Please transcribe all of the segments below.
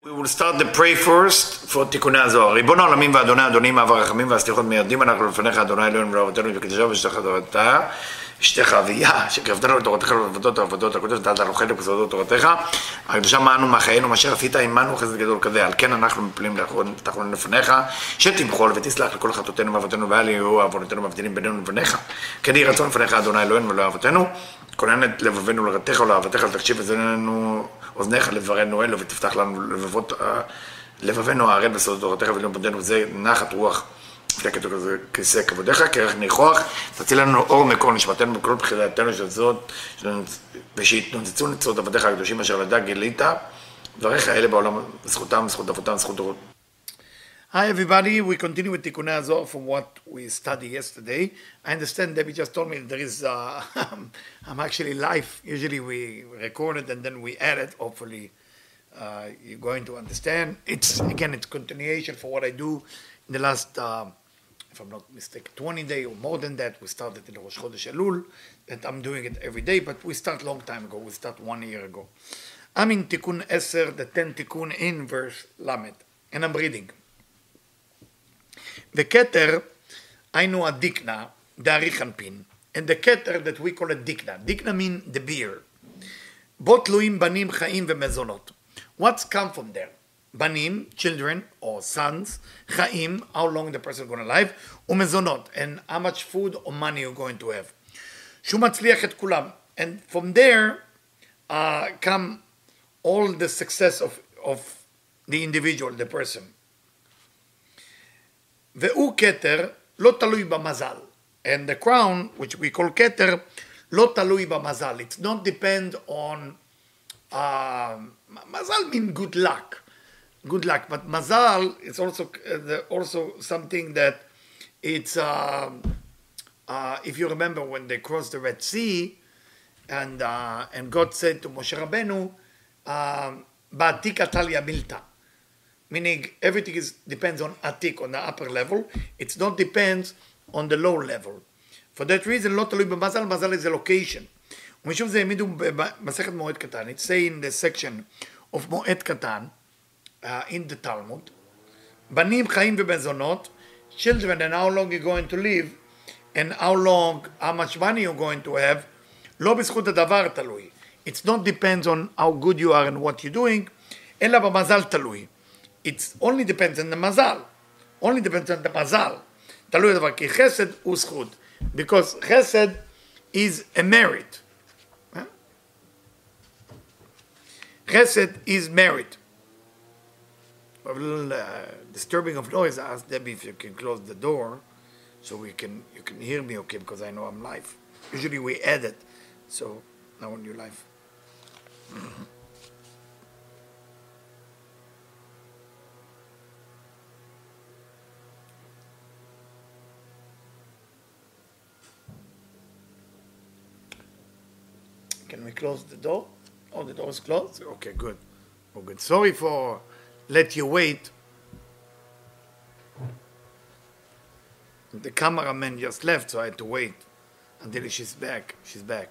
We will start the pray first for תיקוני הזוהר. ריבון העולמים ואדוני אדונים אב הרחמים והסליחות מיידים אנחנו לפניך אדוני אלוהינו ולאבותינו וקדושה ושתך תורתה אשתך אביה שקרבתנו לתורתך ולעבודות העבודות הקודש לנו חלק בסודות תורתך הקדושה מענו מחיינו מה אשר עשית עמנו חסד גדול כזה. על כן אנחנו מפלים תחלון לפניך שתמחול ותסלח לכל חטאותינו ואבותינו ואל יהיו עוונותינו מבדילים בינינו לבניך. כן יהי רצון לפניך אדוני אלוהינו ולאבותינו כונן את לבבינו לרתך ולאהבתך לתקשיב וזננו אוזניך לדברנו אלו ותפתח לנו לבבות, לבבינו הערל בסודות תורתך ולמודנו זה נחת רוח לפני כזה כיסא כבודיך, כרך ניחוח, תציל לנו אור מכל נשמתנו וכל בחילתנו של זאת, ושיתנוצצו נצרות עבדיך הקדושים אשר לדע גילית, דבריך אלה בעולם, זכותם, זכות אבותם, זכות דורות. Hi everybody, we continue with Tikkun Azor from what we studied yesterday. I understand Debbie just told me there is, uh, I'm actually live. Usually we record it and then we edit. Hopefully uh, you're going to understand. It's, again, it's continuation for what I do in the last, uh, if I'm not mistaken, 20 day or more than that. We started in Rosh Chodesh Elul, and I'm doing it every day, but we start long time ago. We start one year ago. I'm in Tikkun Eser, the 10 Tikkun in verse Lamed, and I'm reading. The Keter, I know a Dikna, the Arich Anpin, and the Keter that we call a Dikna. Dikna means the beer. Bot Luim Banim Chaim Vemezonot. What's come from there? בנים, children or sons, חיים, how long the person going to live, ומזונות, and how much food or money you're going to have. שהוא מצליח את כולם. And from there uh, come all the success of, of the individual, the person. והוא כתר לא תלוי במזל. And the crown, which we call כתר, לא תלוי במזל. It's not depend on... Uh, מזל mean good luck. Good luck. But mazal is also uh, also something that it's... Uh, uh, if you remember when they crossed the Red Sea, and uh, and God said to Moshe Rabbeinu, "Ba'atik atalia milta," meaning everything is depends on atik on the upper level. It's not depends on the low level. For that reason, לא תלוי במזל, מזל is a location. ומשום זה העמידו במסכת מועד קטן, it's say in the section of מועד קטן, uh, in the Talmud, בנים חיים ובזונות, children and how long you're going to live, and how long, how much money you're going to have, לא בזכות הדבר תלוי. It's not depends on how good you are and what you're doing, אלא במזל תלוי. It only depends on the מזל. only depends on the מזל. תלוי הדבר, כי חסד הוא זכות. Because חסד is a merit. Huh? Chesed is merit. A little uh, disturbing of noise. I asked Debbie if you can close the door so we can you can hear me okay because I know I'm live. Usually we edit, so now you're live. Can we close the door? Oh, the door is closed? Okay, good. Oh, good. Sorry for let you wait. The cameraman just left, so I had to wait until she's back. She's back.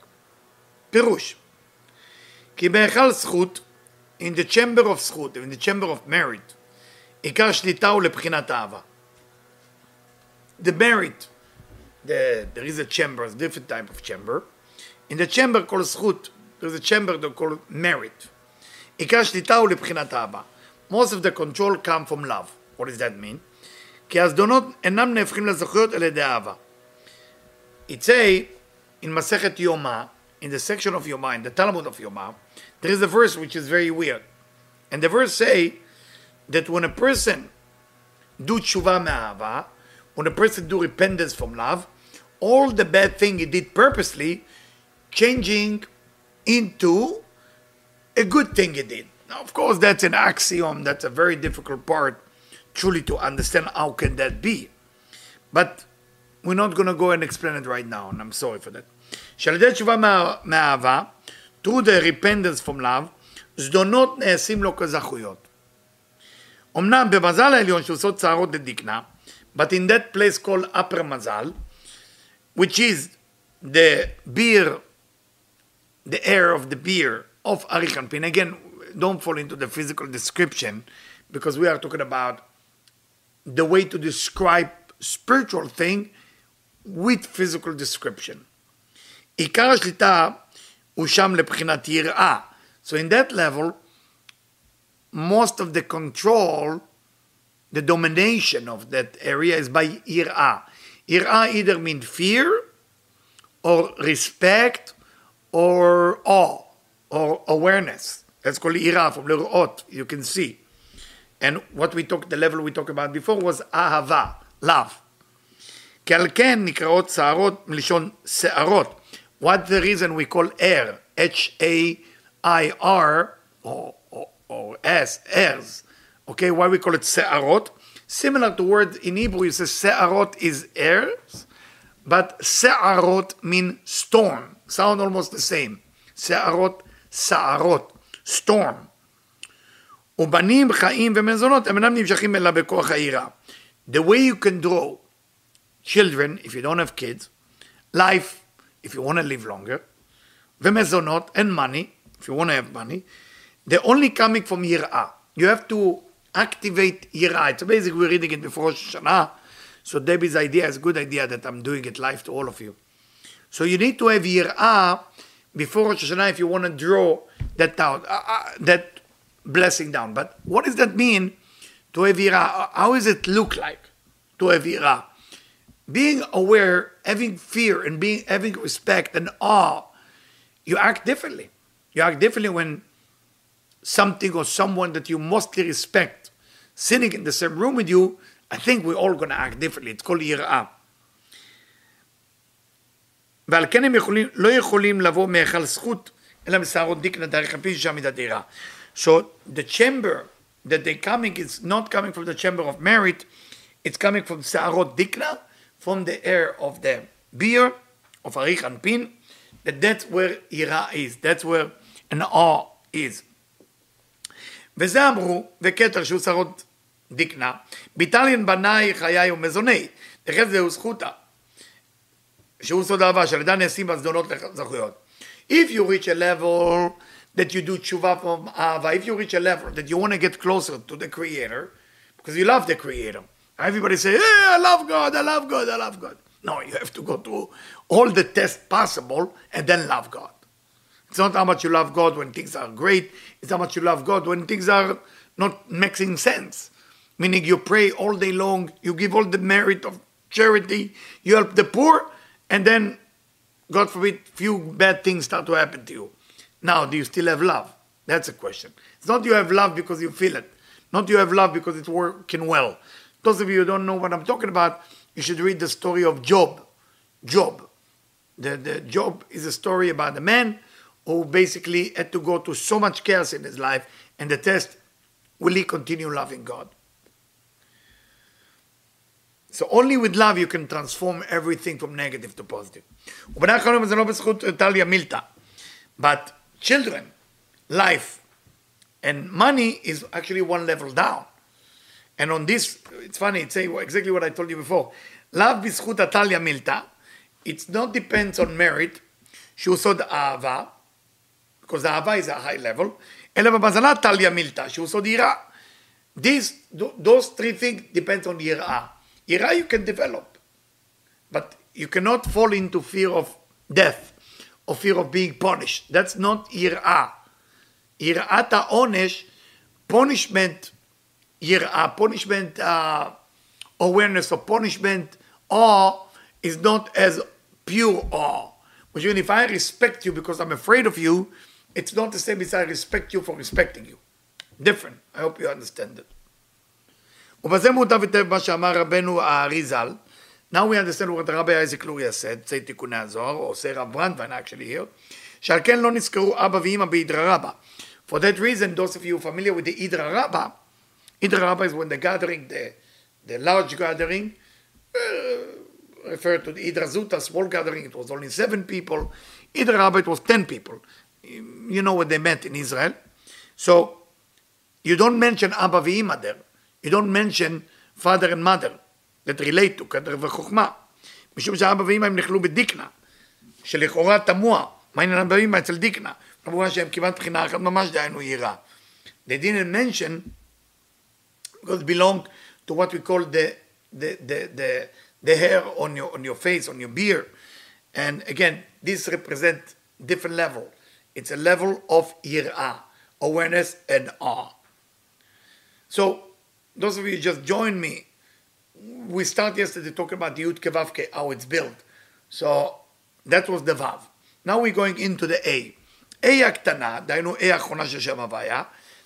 פירוש, כי בהיכל זכות, in the chamber of זכות, in the chamber of merit, עיקר שליטה הוא לבחינת אהבה. The merit, the, there is a chamber, a different type of chamber. In the chamber called זכות, there is a chamber that called merit. עיקר שליטה הוא לבחינת אהבה. Most of the control come from love. What does that mean? כי הזדונות אינם נהפכים לזכויות על ידי אהבה. It say in מסכת יומא, in the section of Yoma, in the Talmud of Yoma, there is a verse which is very weird. And the verse say that when a person do tshuva me'ahava, when a person do repentance from love, all the bad thing he did purposely, changing into a good thing he did. Now, of course, that's an axiom. That's a very difficult part, truly, to understand. How can that be? But we're not going to go and explain it right now, and I'm sorry for that. שעל ידי תשובה to through the repentance from love, זדונות נעשים לו כזכויות. אמנם במזל העליון שעושות צערות לדקנה, but in that place called upper מזל, which is the beer, the air of the beer of Arich Anpin. Again, don't fall into the physical description because we are talking about the way to describe spiritual thing with physical description. עיקר השליטה הוא שם לבחינת יראה. So in that level, most of the control, the domination of that area is by יראה. יראה either mean fear or respect or awe or awareness. That's called יראה from לראות, you can see. And what we talked, the level we talked about before was אהבה, love. כי על כן נקראות שערות מלשון שערות. What's the reason we call air, H-A-I-R, or, or, or S, airs. Okay, why we call it שערות? Similar to word in Hebrew, you say שערות is airs, but שערות mean storm. Sound almost the same. שערות, שערות, storm. ובנים חיים ומזונות הם אינם נמשכים אלא בכוח העירה. The way you can draw children, if you don't have kids, life, if you want to live longer, ומזונות and money, if you want to have money, they're only coming from יראה. You have to activate יראה. So basically we're reading it before Rosh Hashanah, so Debbie's idea is a good idea that I'm doing it live to all of you. So you need to have יראה before Rosh Hashanah if you want to draw that down, uh, uh, that blessing down. But what does that mean to Evira? Uh, how does it look like to Evira? Being aware, having fear, and being having respect and awe, you act differently. You act differently when something or someone that you mostly respect sitting in the same room with you. I think we're all going to act differently. It's called Yirah. ועל כן הם יכולים, לא יכולים לבוא מהיכל זכות, אלא משערות דיקנה דרך הפי שם מדתירה. So the chamber that they're coming is not coming from the chamber of merit, it's coming from שערות דיקנה, from the air of the beer, of אריך אנפין, that that's where יראה is, that's where an awe is. וזה אמרו, וכתר שהוא שערות דיקנה, ביטליין בניי חיי ומזוני, זהו זכותה. שהוא סוד אהבה, שעל ידה נעשים בזדונות לזכויות. If you reach a level that you do tshuva from Ava, if you reach a level that you want to get closer to the Creator, because you love the Creator, everybody say, hey, I love God, I love God, I love God. No, you have to go through all the tests possible and then love God. It's not how much you love God when things are great, it's how much you love God when things are not making sense. Meaning you pray all day long, you give all the merit of charity, you help the poor, and then, God forbid, few bad things start to happen to you. Now, do you still have love? That's a question. It's not you have love because you feel it. Not you have love because it's working well. Those of you who don't know what I'm talking about, you should read the story of Job. Job. The, the Job is a story about a man who basically had to go through so much chaos in his life, and the test, will he continue loving God? So only with love you can transform everything from negative to positive. Uh, but children, life, and money is actually one level down. And on this, it's funny, it's exactly what I told you before. Love bizchut atalia uh, milta. It not depends on merit. Shusod ahava, because ahava is a high level. Ela talia milta. Shusod ira. These, those three things depends on Ira. Ira you can develop, but you cannot fall into fear of death or fear of being punished. That's not Ira. Irata onesh, punishment, Ira, punishment uh, awareness of punishment, awe is not as pure awe. Which means if I respect you because I'm afraid of you, it's not the same as I respect you for respecting you. Different. I hope you understand it. ובזה מוטב היטב מה שאמר רבנו הארי ז"ל. Now we understand what Rabbi Isaac Luria said, צי תיקוני הזוהר, או עושה רב ברנדווין actually here, שעל כן לא נזכרו אבא ואמא באידרא רבא. For that reason, those of you familiar with the Idra Rabbah, Idra Rabbah is when the gathering, the, the large gathering, uh, referred to the Idra Zuta, small gathering, it was only seven people. Idra Rabbah, it was ten people. You know what they meant in Israel. So, you don't mention Abba v'Ima there. You don't mention father and mother that relate to קדר וחוכמה. משום שאבא ואמא הם נכלו בדיקנה, שלכאורה תמוה, מה עניין אבא ואמא אצל דיקנה? כמובן שהם כמעט בחינה אחת ממש דהיינו יראה. They didn't mention because it belong to what we call the the the the, the hair on your on your face, on your beard. And again, this represent different level. It's a level of yirah, awareness and awe. So those of you just joined me, we started yesterday talking about the Yud Kei Vav Kei, how it's built. So that was the Vav. Now we're going into the A. A הקטנה, Dainu A האחרונה של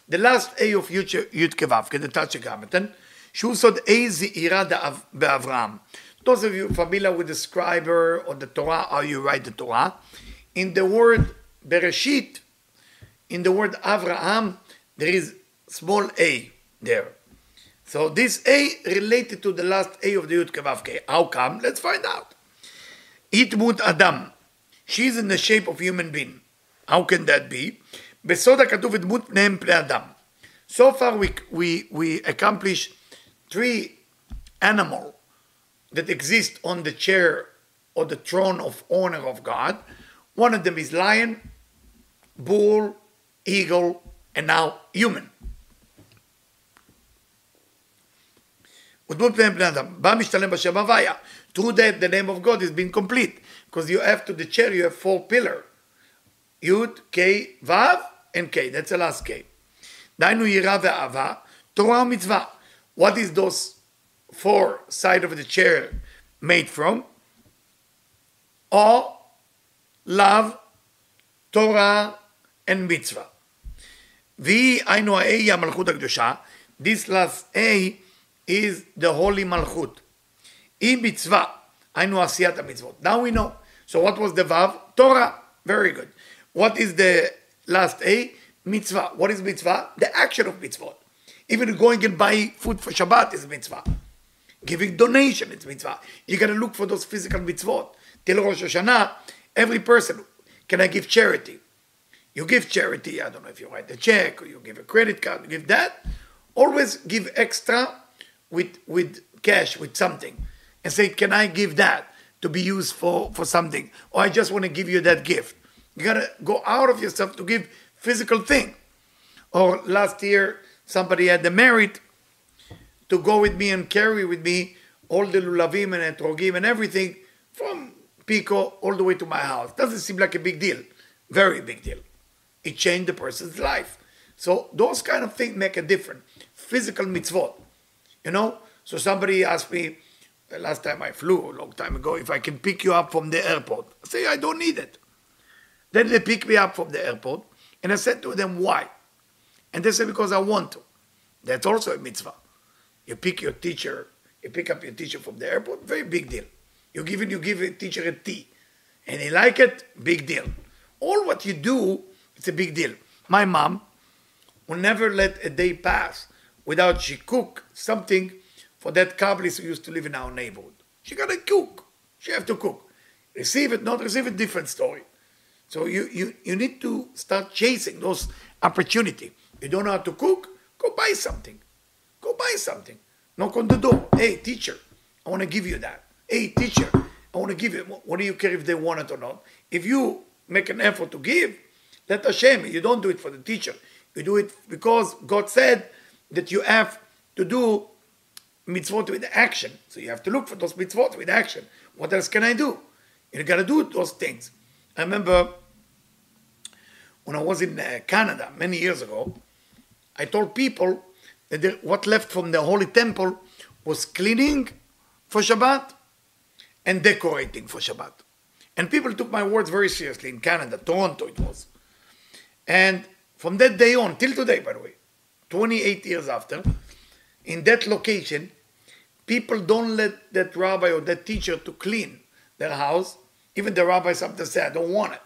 the last A of yud כו', the שגרמתן, שהוא סוד A זעירה באברהם. Those of you familiar with the scriber or the Torah, how you write the Torah, in the word Bereshit, in the word Avraham, there is small a there. So this A related to the last A of the Yud Kei Vav Kei. How come? Let's find out. Itmut Adam. She's in the shape of human being. How can that be? Besoda כתוב דמות פניהם פני Adam. So far we, we, we accomplish three animal that exist on the chair or the throne of honor of God. One of them is lion, bull, eagle, and now human. ודמות פניהם פני אדם. בא משתלם בשם הוויה. Through that the name of God is being complete. Because you have to the chair you have four pillar. Yud, K, Vav, and K. That's the last K. דהיינו יראה ואהבה, תורה ומצווה. What is those four side of the chair made from? Awe, love, Torah, and mitzvah. והיא היינו ה-A היא המלכות הקדושה. This last A is the holy malchut. היא מצווה, היינו עשיית המצוות. Now we know. So what was the Vav? Torah. Very good. What is the last A? Mitzvah. What is mitzvah? The action of mitzvot. Even going and buy food for Shabbat is mitzvah. Giving donation is mitzvah. You gotta look for those physical mitzvot. Till Rosh Hashanah, every person, can I give charity? You give charity, I don't know if you write a check or you give a credit card, you give that. Always give extra with with cash, with something. And say, can I give that to be used for, for something? Or I just want to give you that gift. You gotta go out of yourself to give physical thing. Or last year, somebody had the merit to go with me and carry with me all the lulavim and etrogim and everything from Pico all the way to my house. Doesn't seem like a big deal. Very big deal. It changed the person's life. So those kind of things make a difference. Physical mitzvot. You know? So somebody asked me last time I flew, a long time ago, if I can pick you up from the airport. I say, I don't need it. Then they pick me up from the airport, and I said to them, why? And they said, because I want to. That's also a mitzvah. You pick your teacher, you pick up your teacher from the airport, very big deal. You give it, you give a teacher a tea, and he like it, big deal. All what you do, it's a big deal. My mom will never let a day pass without she cook something for that Kabbalist who used to live in our neighborhood. She gotta cook. She have to cook. Receive it, not receive it, different story. So you, you, you need to start chasing those opportunity. You don't know how to cook? Go buy something. Go buy something. Knock on the door. Hey, teacher, I want to give you that. Hey, teacher, I want to give you. What do you care if they want it or not? If you make an effort to give, let Hashem. You don't do it for the teacher. You do it because God said that you have to do mitzvot with action. So you have to look for those mitzvot with action. What else can I do? You got to do those things. I remember when I was in uh, Canada many years ago, I told people that what left from the Holy Temple was cleaning for Shabbat and decorating for Shabbat. And people took my words very seriously in Canada, Toronto it was. And from that day on, till today, by the way, 28 years after, in that location, people don't let that rabbi or that teacher to clean their house. Even the rabbi sometimes say, I don't want it.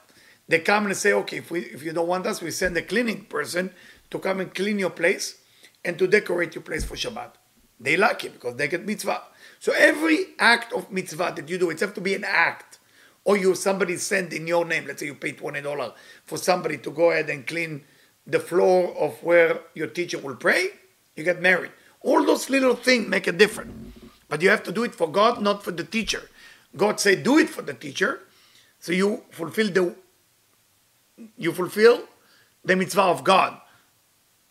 They come and say, okay, if, we, if you don't want us, we send a cleaning person to come and clean your place and to decorate your place for Shabbat. They like it because they get mitzvah. So every act of mitzvah that you do, it has to be an act. Or you somebody send in your name, let's say you pay $20 for somebody to go ahead and clean the floor of where your teacher will pray, you get married. All those little things make a difference. But you have to do it for God, not for the teacher. God said, do it for the teacher. So you fulfill the you fulfill the mitzvah of God.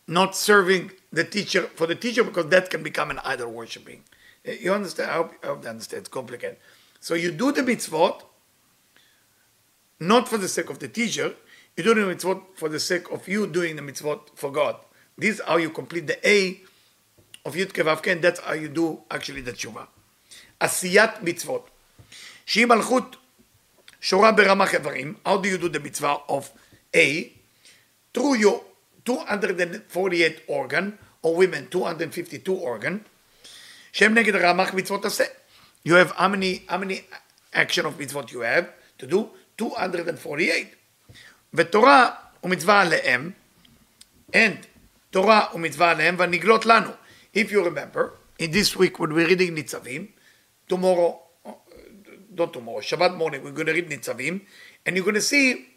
not serving the teacher for the teacher because that can become an idol worshiping. Eh, you understand? I hope, I hope you understand. It's complicated. So you do the mitzvot not for the sake of the teacher, you do the mitzvot for the sake of you doing the mitzvot for God. This is how you complete the A of Yud Kevavke, and that's how you do actually the tshuva. עשיית מצוות. שהיא מלכות שורה ברמ"ח איברים, how do you do the mitzvah of A? Through your 248 organ, or women 252 organ, שהם נגד רמ"ח מצוות עשה. You have how many, how many action of mitzvot you have to do? 248. ותורה ומצווה עליהם, and תורה ומצווה עליהם, והנגלות לנו. If you remember, in this week when we're reading ניצבים, tomorrow, not tomorrow, Shabbat morning, we're going to read ניצבים, and you're going to see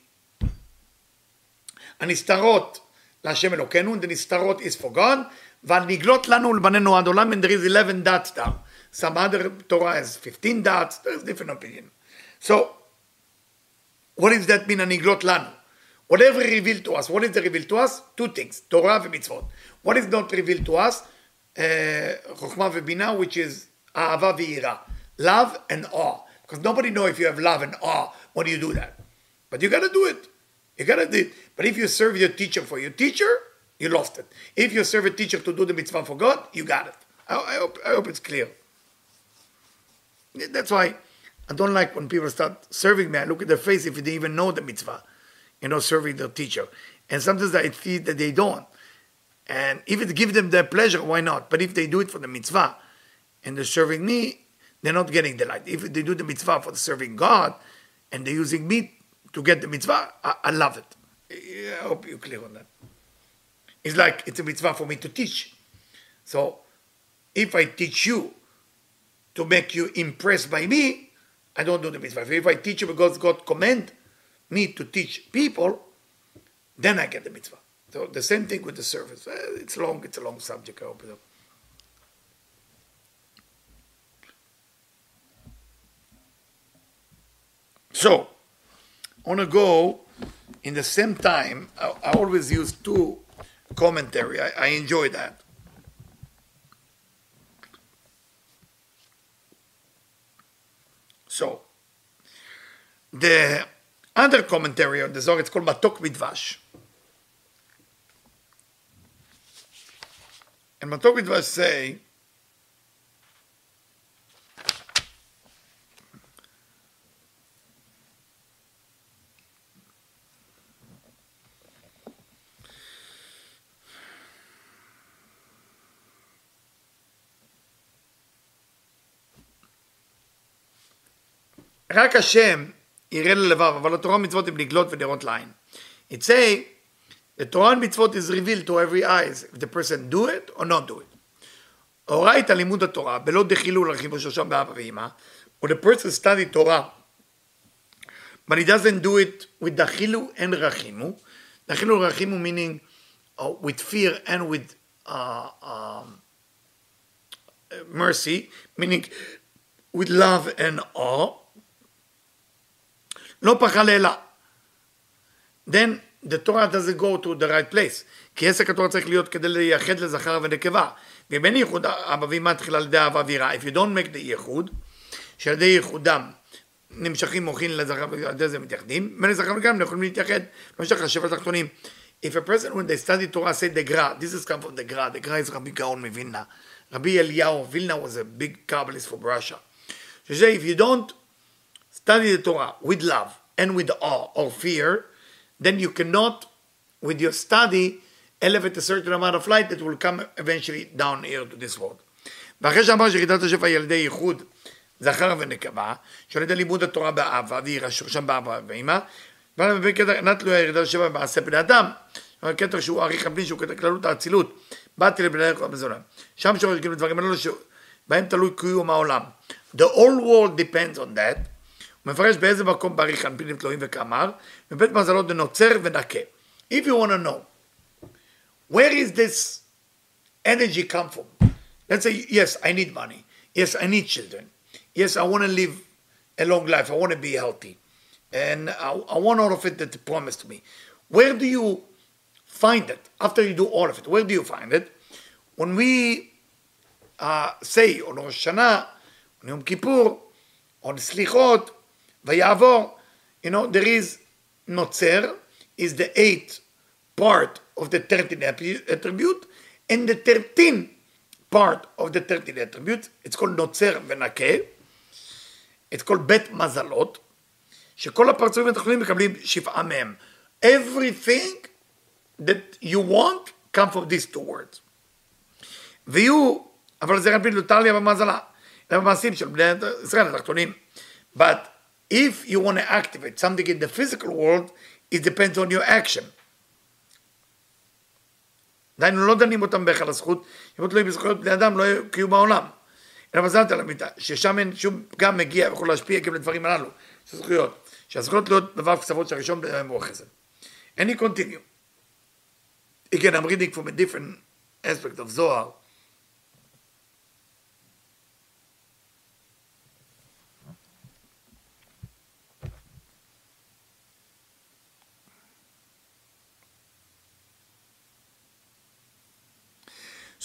הנסתרות להשם אלוקינו, and the נסתרות is for God, והנגלות לנו לבנינו עד עולם, and there is 11 dots there. Some other Torah has 15 dots, there's different opinion. So, what does that mean, aniglot lanu? Whatever revealed to us, what is the revealed to us? Two things, Torah ומצוות. What is not revealed to us? Chokhmah Vebina, which is Ahava V'ira, love and awe. Because nobody knows if you have love and awe when you do that. But you got to do it. You got to do it. But if you serve your teacher for your teacher, you lost it. If you serve a teacher to do the mitzvah for God, you got it. I, I, hope, I hope it's clear. That's why I don't like when people start serving me. I look at their face if they even know the mitzvah, you know, serving their teacher. And sometimes I see that they don't. And if it gives them their pleasure, why not? But if they do it for the mitzvah and they're serving me, they're not getting the light. If they do the mitzvah for serving God and they're using me to get the mitzvah, I, I love it. I hope you're clear on that. It's like it's a mitzvah for me to teach. So if I teach you to make you impressed by me, I don't do the mitzvah. If I teach you because God command me to teach people, then I get the mitzvah. So the same thing with the service. Eh, it's long, it's a long subject, I hope. So, I want to go in the same time. I, I always use two commentary. I, I enjoy that. So, the other commentary on the Zohar, it's called Matok Midvash. And Matok Midvash say, רק השם יראה ללבב, אבל התורה ומצוות הן לגלות ונראות לעין. It say, the Torah and mitzvot is revealed to every eyes, if the person do it or not do it. הורייתא לימוד התורה, בלא דחילול רכיבו שושם באבא ואמא, or the person study Torah, but he doesn't do it with dachilu and rachimu. Dachilu and rachimu meaning uh, with fear and with uh, um, mercy, meaning with love and awe. לא פחל אלא. Then the Torah doesn't go to the right place. כי עסק התורה צריך להיות כדי לייחד לזכר ונקבה. ואם אין ייחוד אבא ואמא תחילה על ידי אהבה ויראה. If you don't make the ייחוד, שעל ידי ייחודם נמשכים מוחין לזכר ועל ידי זה מתייחדים, בין לזכר וגם הם יכולים להתייחד. לא שכח שבע תחתונים. If a person when they study Torah say the Gra, this is come from the Gra, the Gra is Rabbi Gaon מווילנה. Rabbi Eliyahu Vilna was a big Kabbalist from Russia. say if you don't study the Torah with love and with awe or fear, then you cannot, with your study, elevate a certain amount of light that will come eventually down here to this world. ואחרי שאמר שירידת השפע ידי ייחוד זכר ונקבה, שעל ידי לימוד התורה באהבה, והיא שורשם באהבה ואימה, ועל ידי קטע נתלו ירידת השפע במעשה בני אדם, קטע שהוא אריך הפנים, שהוא קטע כללות האצילות, באתי לבני אדם בזונה. שם שורש כאילו דברים האלו שבהם תלוי קיום העולם. The whole world depends on that. הוא מפרש באיזה מקום בריך אנפינים תלויים וכאמר, מבית מזלות דנוצר ונקה. If you want to know, where is this energy come from? Let's say, yes, I need money. Yes, I need children. Yes, I want to live a long life. I want to be healthy. And I, I want all of it that promised me. Where do you find it after you do all of it. Where do you find it? When we uh, say on Rosh Hashanah, on Yom Kippur, on Slichot, Vayavor, you know, there is Notzer, is the eighth part of the 13 attribute, and the 13 part of the 13 attributes, it's called Notzer ונקה, it's called בית מזלות, שכל הפרצופים התחתונים מקבלים שבעה מהם. Everything that you want come from these two words. ויהיו, אבל זה רק בלוטר לי במזלה, זה במעשים של בני ישראל התחתונים. But if you want to activate something in the physical world, it depends on your action. דהיינו, לא דנים אותם בהיכל הזכות, אם תלויים בזכויות בני אדם, לא יהיו בעולם. אלא מזלת על המיטה, ששם אין שום פגם מגיע ויכול להשפיע גם לדברים הללו, של זכויות. שהזכויות תלויות בו"ב כספות שהראשון בהם הוא החסד. And he continue. Again, I'm reading from a different aspect of Zohar.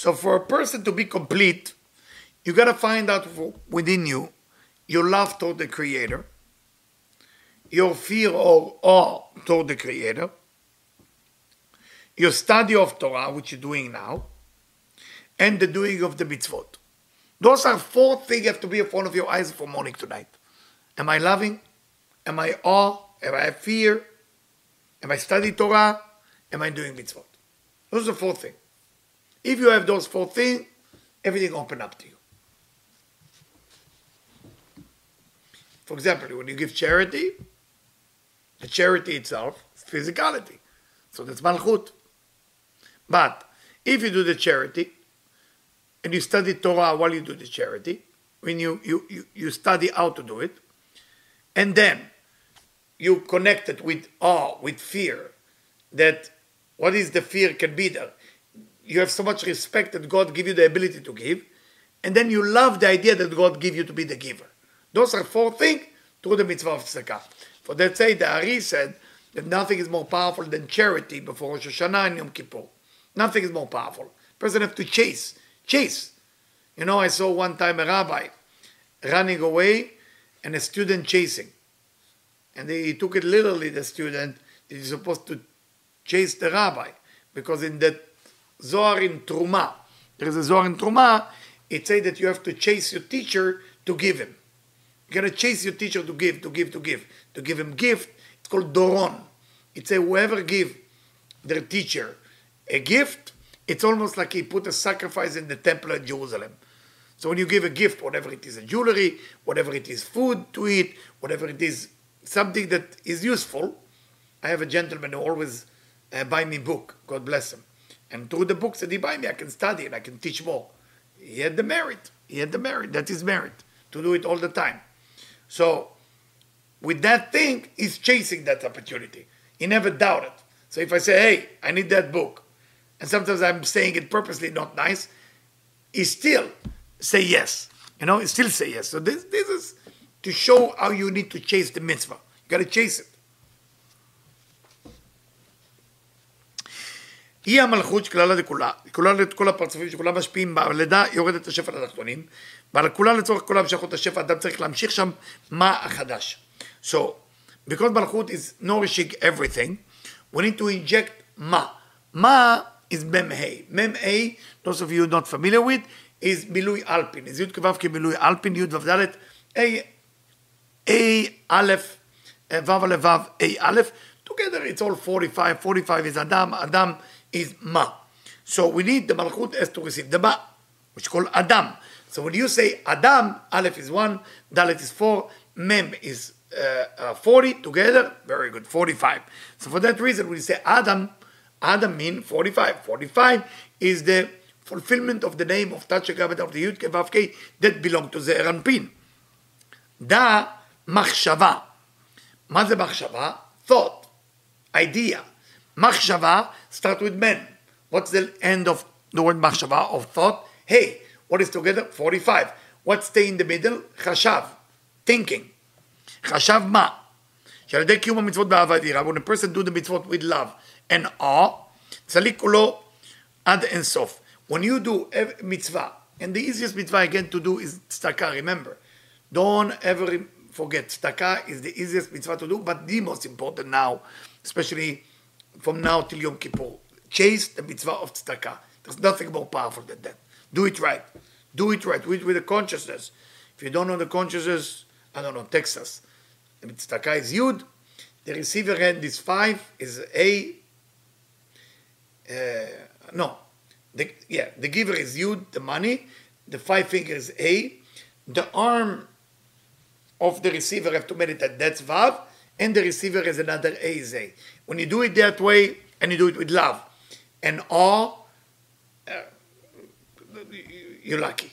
So for a person to be complete, you got to find out within you your love toward the Creator, your fear or awe toward the Creator, your study of Torah, which you're doing now, and the doing of the mitzvot. Those are four things you have to be in front of your eyes for morning tonight. Am I loving? Am I awe? Am I fear? Am I study Torah? Am I doing mitzvot? Those are the four things. If you have those four things, everything open up to you. For example, when you give charity, the charity itself is physicality. So that's malchut. But if you do the charity, and you study Torah while you do the charity, when you, you, you, you study how to do it, and then you connect it with awe, with fear, that what is the fear can be there you have so much respect that God give you the ability to give, and then you love the idea that God give you to be the giver. Those are four things through the mitzvah of tzedakah. For that say, the Ari said that nothing is more powerful than charity before Rosh Hashanah and Yom Kippur. Nothing is more powerful. Person have to chase, chase. You know, I saw one time a rabbi running away and a student chasing. And he took it literally, the student, he's supposed to chase the rabbi. Because in that Zohar in Truma. There is a Zohar in Truma. It says that you have to chase your teacher to give him. You're to chase your teacher to give, to give, to give. To give him gift, it's called Doron. It says whoever give their teacher a gift, it's almost like he put a sacrifice in the temple at Jerusalem. So when you give a gift, whatever it is, a jewelry, whatever it is, food to eat, whatever it is, something that is useful. I have a gentleman who always uh, buy me book. God bless him. And through the books that he buy me, I can study and I can teach more. He had the merit. He had the merit. That is merit to do it all the time. So with that thing, he's chasing that opportunity. He never doubted. So if I say, hey, I need that book, and sometimes I'm saying it purposely not nice, he still say yes. You know, he still say yes. So this, this is to show how you need to chase the mitzvah. You got to chase it. היא המלכות שכללה לכולה, היא כללה את כל הפרצופים שכולם משפיעים בה, לידה יורדת השפע לתחתונים, ועל כולה לצורך כולה המשכות השפע, אדם צריך להמשיך שם מה החדש. So, because מלכות is nourishing everything, we need to inject מה. מה is מ"ה. מ"ה, those of you not familiar with, is מילוי אלפין. is י' כו' כמילוי אלפין, י' ו' ד', A, A, א', ו' א' ו', A, א', together it's all 45, 45 is אדם, אדם is ma. So we need the malchut as to receive the ba, which is called adam. So when you say adam, aleph is one, dalet is four, mem is uh, uh, 40 together, very good, 45. So for that reason, we say Adam, Adam means 45. 45 is the fulfillment of the name of Tache Gavet of the Yud Kei Vav Kei that belong to the Eranpin. Da Machshava. מה זה Thought, idea. Machshava start with men. What's the end of the word machshava of thought? Hey, what is together? 45. What stay in the middle? Chashav, thinking. Chashav ma. שעל ידי קיום המצוות באהבה אדירה, when a person do the mitzvot with love and awe, צליק כולו עד אינסוף. When you do ev- mitzvah, and the easiest mitzvah again to do is tzedakah, remember. Don't ever forget, tzedakah is the easiest mitzvah to do, but the most important now, especially from now till Yom Kippur. Chase the mitzvah of tzedakah. There's nothing more powerful than that. Do it right. Do it right. Do it with the consciousness. If you don't know the consciousness, I don't know, Texas. The tzedakah is Yud. The receiver hand is five, is A. Uh, no. The, yeah, the giver is Yud, the money. The five fingers is A. The arm of the receiver have to meditate, that's Vav. And the receiver is another A is A. When you do it that way, and you do it with love and awe, uh, you're lucky.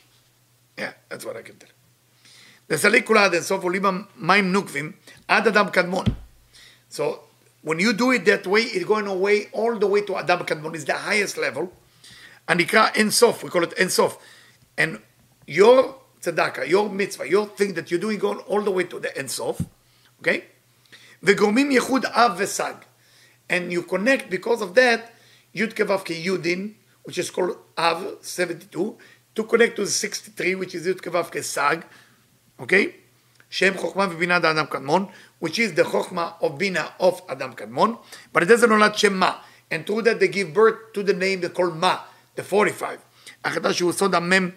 Yeah, that's what I can tell. לסליק כולה עד אינסוף עולים מים נוקבים עד אדם קדמון. So when you do it that way, it's going away all the way to אדם קדמון, is the highest level. הנקרא אינסוף, we call it אינסוף. And your tzedakah, your mitzvah, your thing that you're doing going all the way to the אינסוף, okay? וגורמים ייחוד אב וסג. And you connect because of that, י' כו' כיודין, which is called Av 72, to connect to the 63, which is י' כו' כסג, okay? חוכמה ובינה דה אדם קדמון, which is the חוכמה of בינה of אדם קדמון, but it doesn't נולד שם מה. And through that they give birth to the name they call מה, the 45. החלטה שהוא סוד המם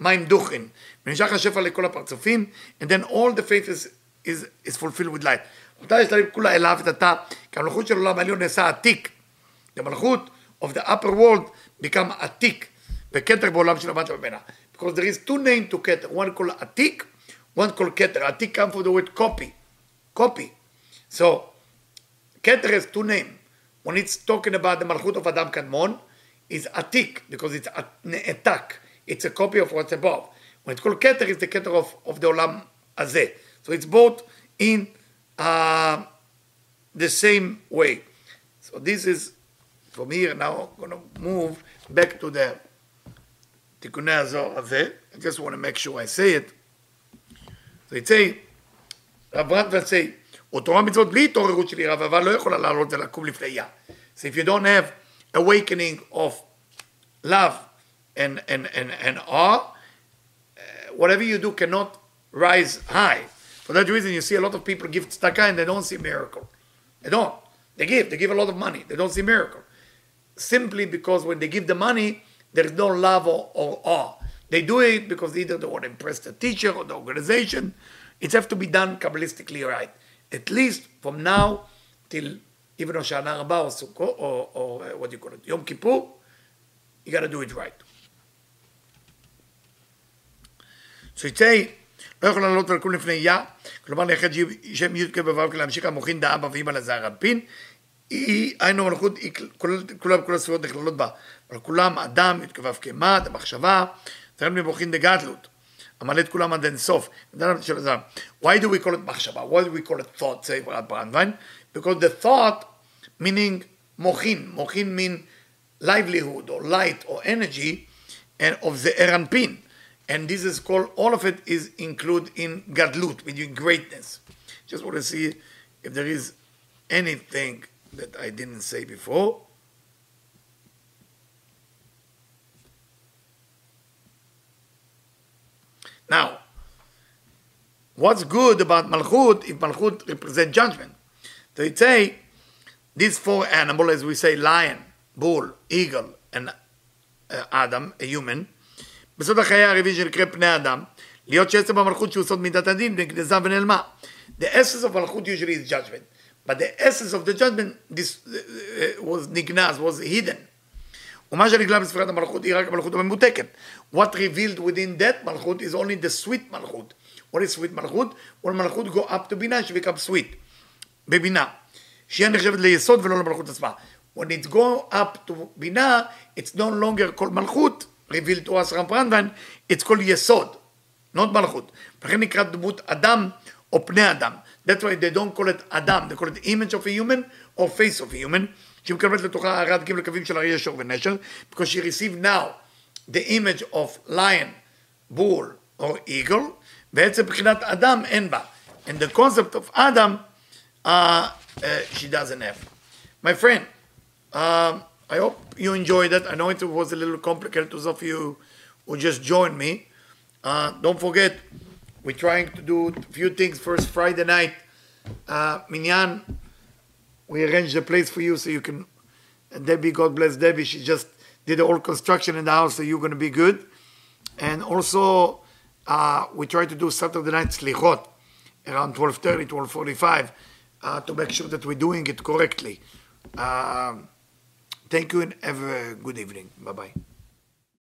מים דוכין. ונמשך השפע לכל הפרצופים, and then all the faith is, is, is fulfilled with light. אותה יש להרים כולה אליו את התא, כי המלכות של העולם העליון נעשה עתיק. The מלכות of the upper world become עתיק, וכתר בעולם של המטה ממנה. Because there is two names to כתר, one called עתיק, one called כתר. עתיק come from the word copy, copy. So, כתר has two names. When it's talking about the מלכות of אדם קדמון, is עתיק, because it's נעתק. It's a copy of what's above. When it's called כתר, it's the כתר of, of the עולם הזה. So it's both in uh, the same way. So this is from here now I'm going to move back to the תיקוני הזוהר הזה. I just want to make sure I say it. So it say, רב רנטמן say, ותורה מצוות בלי התעוררות של יראה ואהבה לא יכולה לעלות ולקום לפני יה. So if you don't have awakening of love and, and, and, and awe, uh, whatever you do cannot rise high. For that reason, you see a lot of people give tzedakah and they don't see miracle. They don't. They give. They give a lot of money. They don't see miracle. Simply because when they give the money, there is no love or, or awe. They do it because either they want to impress the teacher or the organization. It has to be done kabbalistically right. At least from now till even Hoshana Rabbah or Sukkot or, or uh, what do you call it, Yom Kippur, you got to do it right. So it say, לא יכול לעלות על כלום לפני יה, כלומר לייחד שם י' כ' ו' להמשיך המוחין דה אבא ואמא לזער אנפין, היא, היינו מלכות, היא כולם כל הספירות נכללות בה, אבל כולם אדם, י' כ' ו' כמה, המחשבה, תראה ממוחין דגדלות, המלא את כולם עד אין סוף. Why do we call it מחשבה? Why do we call it thought? say רב ברנדווין? Because the thought meaning מוחין, מוחין mean livelihood or light or energy and of the Eranpin. And this is called, all of it is included in Gadlut, meaning greatness. Just want to see if there is anything that I didn't say before. Now, what's good about Malchut if Malchut represents judgment? They say, these four animals, as we say, lion, bull, eagle, and uh, Adam, a human, בסוד החיי הרביעי שנקרא פני אדם, להיות שעצם במלכות שהוא סוד מידת הדין נגנזה ונעלמה. The essence of מלכות usually is judgment, but the essence of the judgment this, uh, was נגנז, was hidden. ומה שנגלה בספירת המלכות היא רק המלכות הממותקת. What revealed within that מלכות is only the sweet מלכות. What is sweet מלכות? When מלכות go up to בינה, she becomes sweet. בבינה. שהיא נחשבת ליסוד ולא למלכות עצמה. When it go up to בינה, it's no longer called מלכות, revealed to us רב ברנדווין, it's called יסוד, not מלכות. לכן נקרא דמות אדם או פני אדם. That's why they don't call it אדם, they call it image of a human or face of a human, שהיא מקבלת לתוכה הרד ג' לקווים של אריה שור ונשר, because she received now the image of lion, bull or eagle, בעצם מבחינת אדם אין בה. And the concept of אדם, uh, uh, she doesn't have. My friend, um, I hope you enjoyed it. I know it was a little complicated to those of you who just joined me. Uh, don't forget, we're trying to do a few things. First, Friday night, uh, Minyan, we arranged a place for you so you can. Debbie, God bless Debbie, she just did all construction in the house, so you're going to be good. And also, uh, we try to do Saturday night slichot around 12.30, 12.45 uh, to make sure that we're doing it correctly. Um, thank you and have a good evening. Bye-bye.